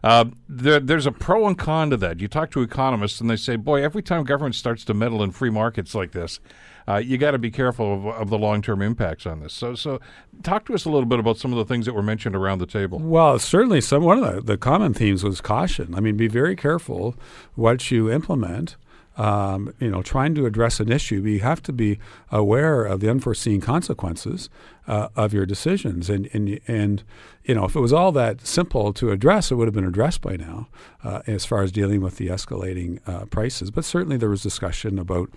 Uh, there, there's a pro and con to that. You talk to economists, and they say, "Boy, every time government starts to meddle in free markets like this, uh, you got to be careful of, of the long-term impacts on this." So, so talk to us a little bit about some of the things that were mentioned around the table. Well, certainly some one of the, the common themes was caution. I mean, be very careful what you implement. Um, you know, trying to address an issue, you have to be aware of the unforeseen consequences uh, of your decisions. And, and and you know, if it was all that simple to address, it would have been addressed by now, uh, as far as dealing with the escalating uh, prices. But certainly, there was discussion about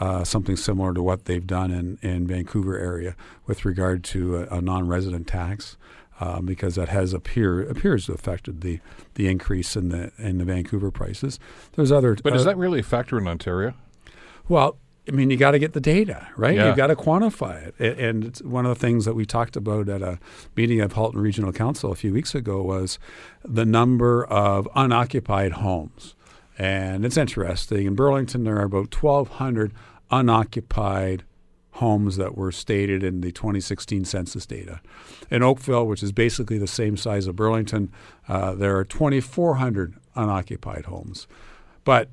uh, something similar to what they've done in, in Vancouver area with regard to a, a non-resident tax, um, because that has appear appears to have affected the, the increase in the in the Vancouver prices. There's other, But is uh, that really a factor in Ontario? well, I mean, you got to get the data, right? Yeah. You've got to quantify it. A- And it's one of the things that we talked about at a meeting of Halton Regional Council a few weeks ago was the number of unoccupied homes. And it's interesting. In Burlington, there are about 1,200 unoccupied homes that were stated in the 2016 census data. In Oakville, which is basically the same size of Burlington, uh, there are 2,400 unoccupied homes. But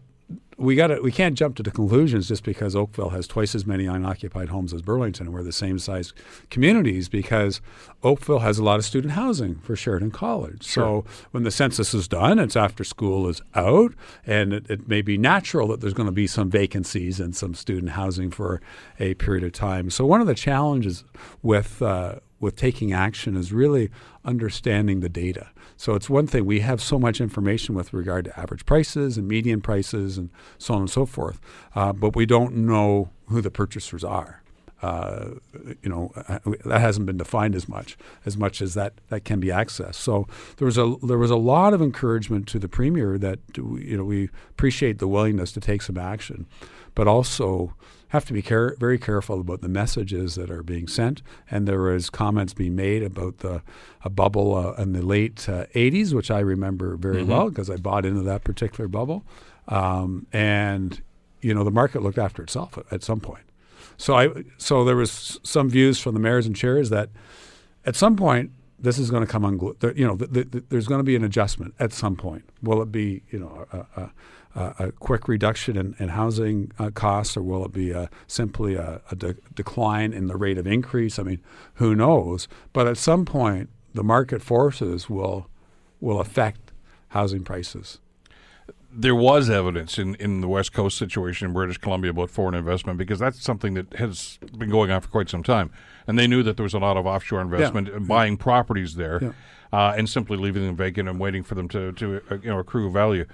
we got we can't jump to the conclusions just because Oakville has twice as many unoccupied homes as Burlington and we're the same size communities because Oakville has a lot of student housing for Sheridan College. So when the census is done, it's after school is out and it, it may be natural that there's going to be some vacancies and some student housing for a period of time. So one of the challenges with uh, with taking action is really understanding the data. So it's one thing we have so much information with regard to average prices and median prices and so on and so forth, uh, but we don't know who the purchasers are. Uh, you know uh, that hasn't been defined as much as much as that that can be accessed. So there was a there was a lot of encouragement to the premier that you know we appreciate the willingness to take some action, but also have to be care- very careful about the messages that are being sent. And there was comments being made about the a bubble uh, in the late uh, 80s, which I remember very well because I bought into that particular bubble. Um, and you know the market looked after itself at, at some point. So I so there was some views from the mayors and chairs that at some point this is going to come on. You know, th- th- there's going to be an adjustment at some point. Will it be you know a, a, a quick reduction in, in housing uh, costs, or will it be a, simply a, a de- decline in the rate of increase? I mean, who knows? But at some point, the market forces will will affect housing prices. there was evidence in, in the West Coast situation in British Columbia about foreign investment because that's something that has been going on for quite some time. And they knew that there was a lot of offshore investment and buying properties there Yeah. uh, and simply leaving them vacant and waiting for them to, to uh, you know, accrue value.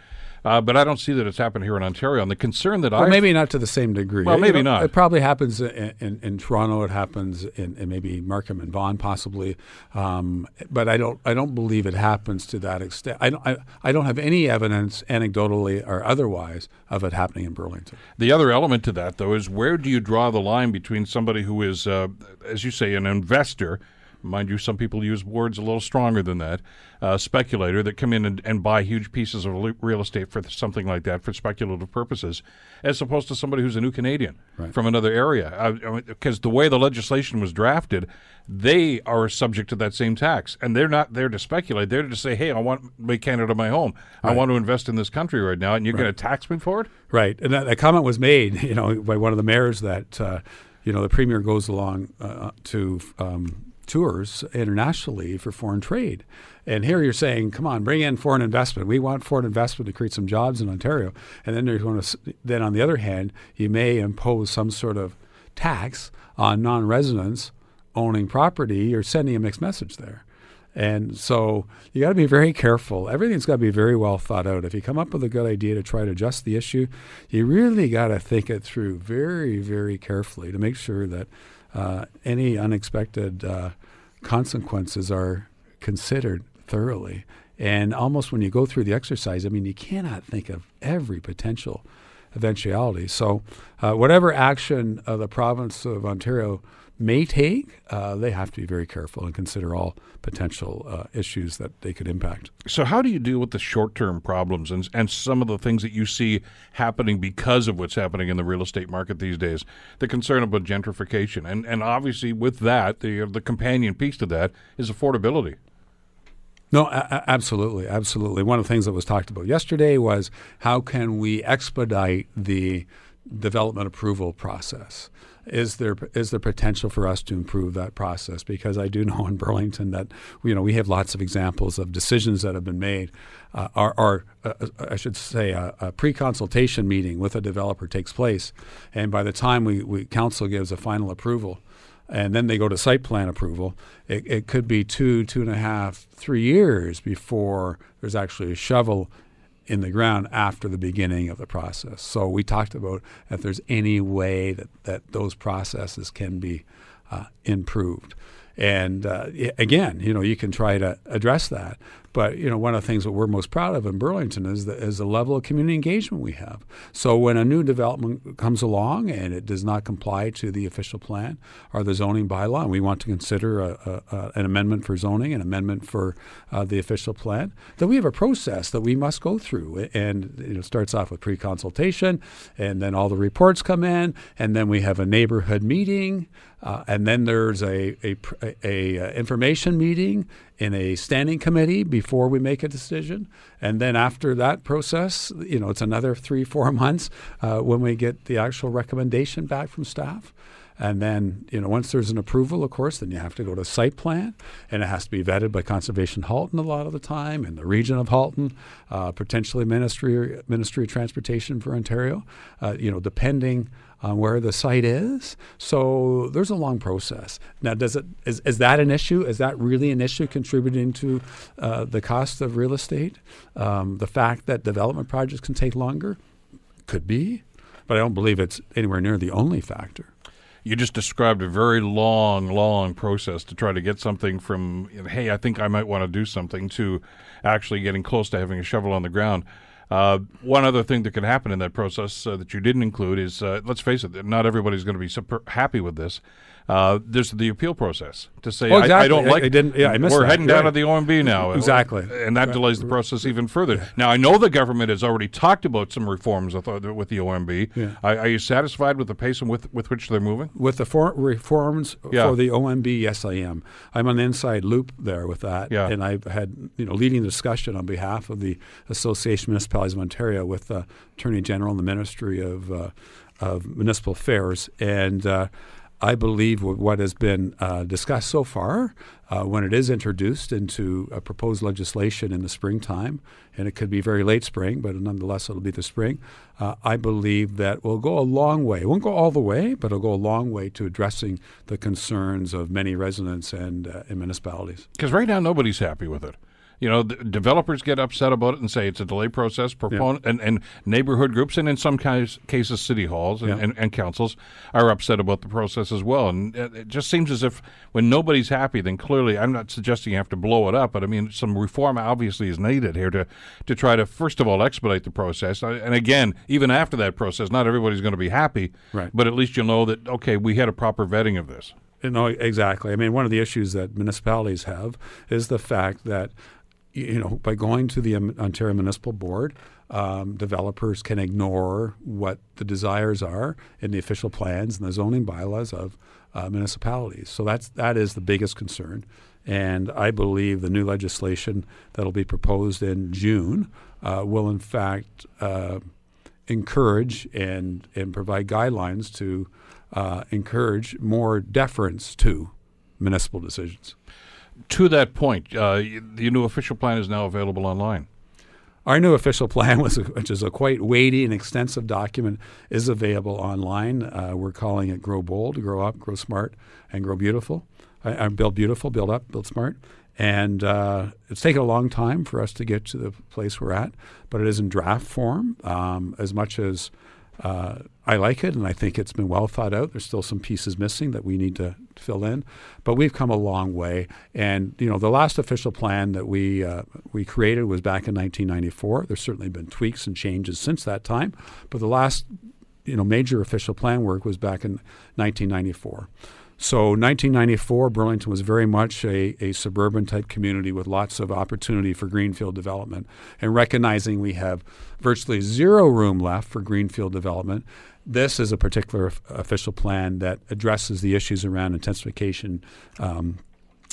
Uh, but I don't see that it's happened here in Ontario. And the concern that I Well, maybe not to the same degree. Well, You maybe know, not. It probably happens in, in, in Toronto. It happens in, in maybe Markham and Vaughan, possibly. Um, but I don't. I don't believe it happens to that extent. I don't. I, I don't have any evidence, anecdotally or otherwise, of it happening in Burlington. The other element to that, though, is where do you draw the line between somebody who is, uh, as you say, an investor? Mind you, some people use words a little stronger than that. Uh, speculator that come in and, and buy huge pieces of real estate for something like that for speculative purposes, as opposed to somebody who's a new Canadian from another area. Because the way the legislation was drafted, they are subject to that same tax, and they're not there to speculate. They're to say, "Hey, I want to make Canada my home. I want to invest in this country right now, and you're going to tax me for it." Right, and that, that comment was made, you know, by one of the mayors that, uh, you know, the premier goes along uh, to um, tours internationally for foreign trade. And here you're saying, come on, bring in foreign investment. We want foreign investment to create some jobs in Ontario. And then you're going to, then on the other hand, you may impose some sort of tax on non-residents owning property. You're sending a mixed message there. And so you got to be very careful. Everything's got to be very well thought out. If you come up with a good idea to try to adjust the issue, you really got to think it through very, very carefully to make sure that uh, any unexpected uh, consequences are considered thoroughly. And almost when you go through the exercise, I mean, you cannot think of every potential eventuality. So, uh, whatever action the province of Ontario may take, uh, they have to be very careful and consider all potential uh, issues that they could impact. So, how do you deal with the short term problems and, and some of the things that you see happening because of what's happening in the real estate market these days? The concern about gentrification. And, and obviously, with that, the, the companion piece to that is affordability. No, a- absolutely, absolutely. One of the things that was talked about yesterday was how can we expedite the development approval process? Is there is there potential for us to improve that process? Because I do know in Burlington that you know we have lots of examples of decisions that have been made. Uh, are, are uh, I should say a, a, pre-consultation meeting with a developer takes place, and by the time we, we council gives a final approval, and then they go to site plan approval, it, it could be two, two and a half, three years before there's actually a shovel in the ground after the beginning of the process. So we talked about if there's any way that, that those processes can be uh, improved. And uh, again, you know, you can try to address that. But you know, one of the things that we're most proud of in Burlington is the, is the level of community engagement we have. So when a new development comes along and it does not comply to the official plan or the zoning bylaw, and we want to consider a, a, an amendment for zoning, an amendment for uh, the official plan, then we have a process that we must go through. And you know, it starts off with pre-consultation, and then all the reports come in, and then we have a neighborhood meeting. Uh, and then there's a, a, a, a, uh, information meeting in a standing committee before we make a decision. And then after that process, you know, it's another three, four months uh, when we get the actual recommendation back from staff. And then, you know, once there's an approval, of course, then you have to go to site plan, and it has to be vetted by Conservation Halton a lot of the time, in the region of Halton, uh, potentially Ministry Ministry of Transportation for Ontario. Uh, you know, depending on where the site is. So there's a long process. Now, does it is, is that an issue? Is that really an issue contributing to uh, the cost of real estate? Um, the fact that development projects can take longer could be, but I don't believe it's anywhere near the only factor. You just described a very long, long process to try to get something from, hey, I think I might want to do something, to actually getting close to having a shovel on the ground. Uh, one other thing that can happen in that process uh, that you didn't include is, uh, let's face it, not everybody's going to be super happy with this. Uh, there's the appeal process to say oh, exactly. I, I, don't like. I didn't. Yeah, I missed We're that. heading down to the OMB now. Exactly, and that delays the process even further. Now I know the government has already talked about some reforms with, uh, with the OMB. Yeah. Are, are, you satisfied with the pace and with with which they're moving? With the for- reforms yeah. for the OMB, yes, I am. I'm on the inside loop there with that, yeah. and I've had you know leading the discussion on behalf of the Association of Municipalities of Ontario with the Attorney General and the Ministry of uh, of Municipal Affairs, and uh, I believe what has been uh, discussed so far, uh, when it is introduced into a proposed legislation in the springtime, and it could be very late spring, but nonetheless it'll be the spring, uh, I believe that will go a long way. It won't go all the way, but it'll go a long way to addressing the concerns of many residents and, uh, and municipalities. Because right now nobody's happy with it. You know, developers get upset about it and say it's a delay process. Proponent yeah. and, and neighborhood groups, and in some cases, cases city halls and, yeah. and, and, councils are upset about the process as well. And it just seems as if when nobody's happy, then clearly, I'm not suggesting you have to blow it up, but I mean, some reform obviously is needed here to, to try to, first of all, expedite the process. Uh, and again, even after that process, not everybody's going to be happy, right. but at least you'll know that, okay, we had a proper vetting of this. No, exactly. I mean, one of the issues that municipalities have is the fact that you know, by going to the Ontario Municipal Board, um, developers can ignore what the desires are in the official plans and the zoning bylaws of uh, municipalities. So that's that is the biggest concern, and I believe the new legislation that will be proposed in June uh, will in fact uh, encourage and and provide guidelines to uh, encourage more deference to municipal decisions. To that point, uh, the new official plan is now available online. Our new official plan, which is a quite weighty and extensive document, is available online. Uh, we're calling it Grow Bold, Grow Up, Grow Smart, and Grow Beautiful. Uh, build Beautiful, Build Up, Build Smart. And uh, it's taken a long time for us to get to the place we're at, but it is in draft form. Um, as much as uh, I like it, and I think it's been well thought out. There's still some pieces missing that we need to fill in, but we've come a long way. And you know, the last official plan that we uh, we created was back in 1994. There's certainly been tweaks and changes since that time, but the last you know major official plan work was back in 1994. So 1994, Burlington was very much a, a suburban type community with lots of opportunity for greenfield development. And recognizing we have virtually zero room left for greenfield development, this is a particular official plan that addresses the issues around intensification um,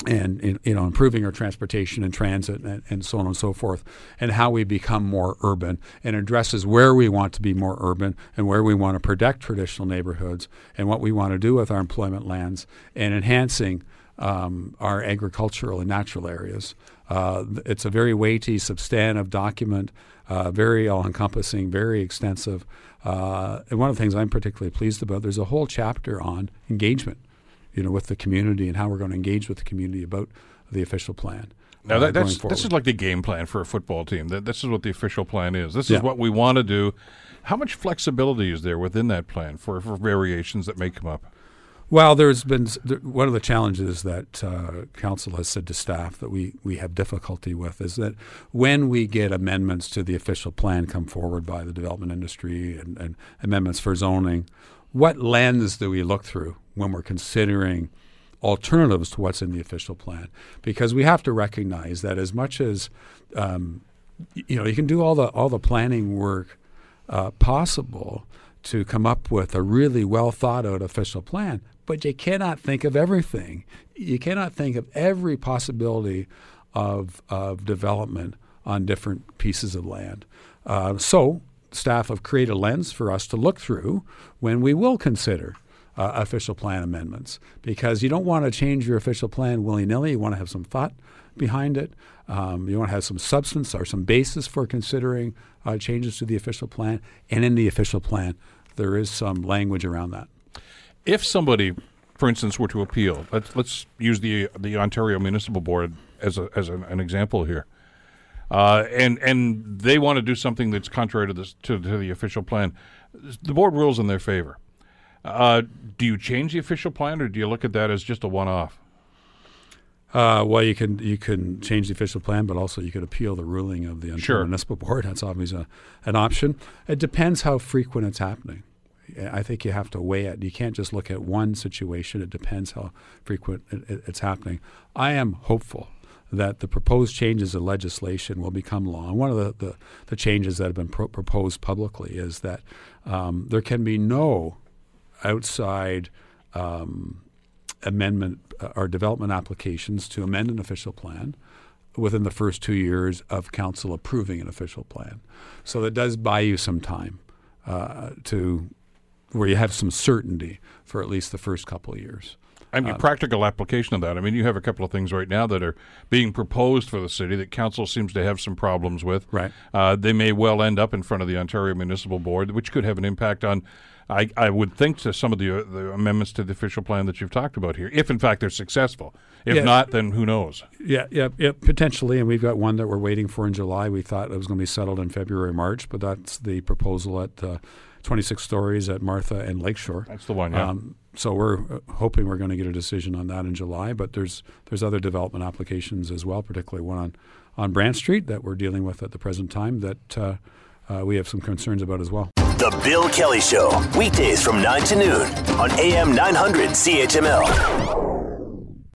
and you know improving our transportation and transit and, and, so on and so forth and how we become more urban and addresses where we want to be more urban and where we want to protect traditional neighborhoods and what we want to do with our employment lands and enhancing um, our agricultural and natural areas. Uh, it's a very weighty, substantive document, uh, very all-encompassing, very extensive. Uh, and one of the things I'm particularly pleased about, there's a whole chapter on engagement you know, with the community and how we're going to engage with the community about the official plan. Now that, uh, that's this is like the game plan for a football team. That this is what the official plan is. This yeah. is what we want to do. How much flexibility is there within that plan for, for variations that may come up? Well, there's been one of the challenges that uh, council has said to staff that we, we have difficulty with is that when we get amendments to the official plan come forward by the development industry and, and amendments for zoning, what lens do we look through? When we're considering alternatives to what's in the official plan, because we have to recognize that as much as um, you know, you can do all the all the planning work uh, possible to come up with a really well thought out official plan, but you cannot think of everything. You cannot think of every possibility of of development on different pieces of land. Uh, so staff have created a lens for us to look through when we will consider uh, official plan amendments because you don't want to change your official plan willy nilly. You want to have some thought behind it. Um, you want to have some substance or some basis for considering uh, changes to the official plan. And in the official plan, there is some language around that. If somebody, for instance, were to appeal, let's, let's use the the Ontario Municipal Board as a, as an, an example here. Uh, and and they want to do something that's contrary to, this, to, to the official plan. The board rules in their favor. Uh, do you change the official plan, or do you look at that as just a one-off? Uh, well, you can you can change the official plan, but also you could appeal the ruling of the sure. Municipal Board. That's always a, an option. It depends how frequent it's happening. I think you have to weigh it. You can't just look at one situation. It depends how frequent it, it, it's happening. I am hopeful that the proposed changes in legislation will become law. And one of the, the, the changes that have been pro- proposed publicly is that um, there can be no outside um, amendment uh, or development applications to amend an official plan within the first two years of council approving an official plan. So that does buy you some time uh, to where you have some certainty for at least the first couple of years. I mean, uh, practical application of that. I mean, you have a couple of things right now that are being proposed for the city that council seems to have some problems with. Right. Uh, they may well end up in front of the Ontario Municipal Board, which could have an impact on I, I would think to some of the, uh, the amendments to the official plan that you've talked about here, if in fact they're successful. If yeah. not, then who knows? Yeah, yeah, yeah, potentially. And we've got one that we're waiting for in July. We thought it was going to be settled in February, March, but that's the proposal at uh, 26 stories at Martha and Lakeshore. That's the one. Yeah. Um, so we're uh, hoping we're going to get a decision on that in July. But there's there's other development applications as well, particularly one on on Brant Street that we're dealing with at the present time that uh, uh, we have some concerns about as well. The Bill Kelly Show, weekdays from 9 to noon on AM 900 CHML.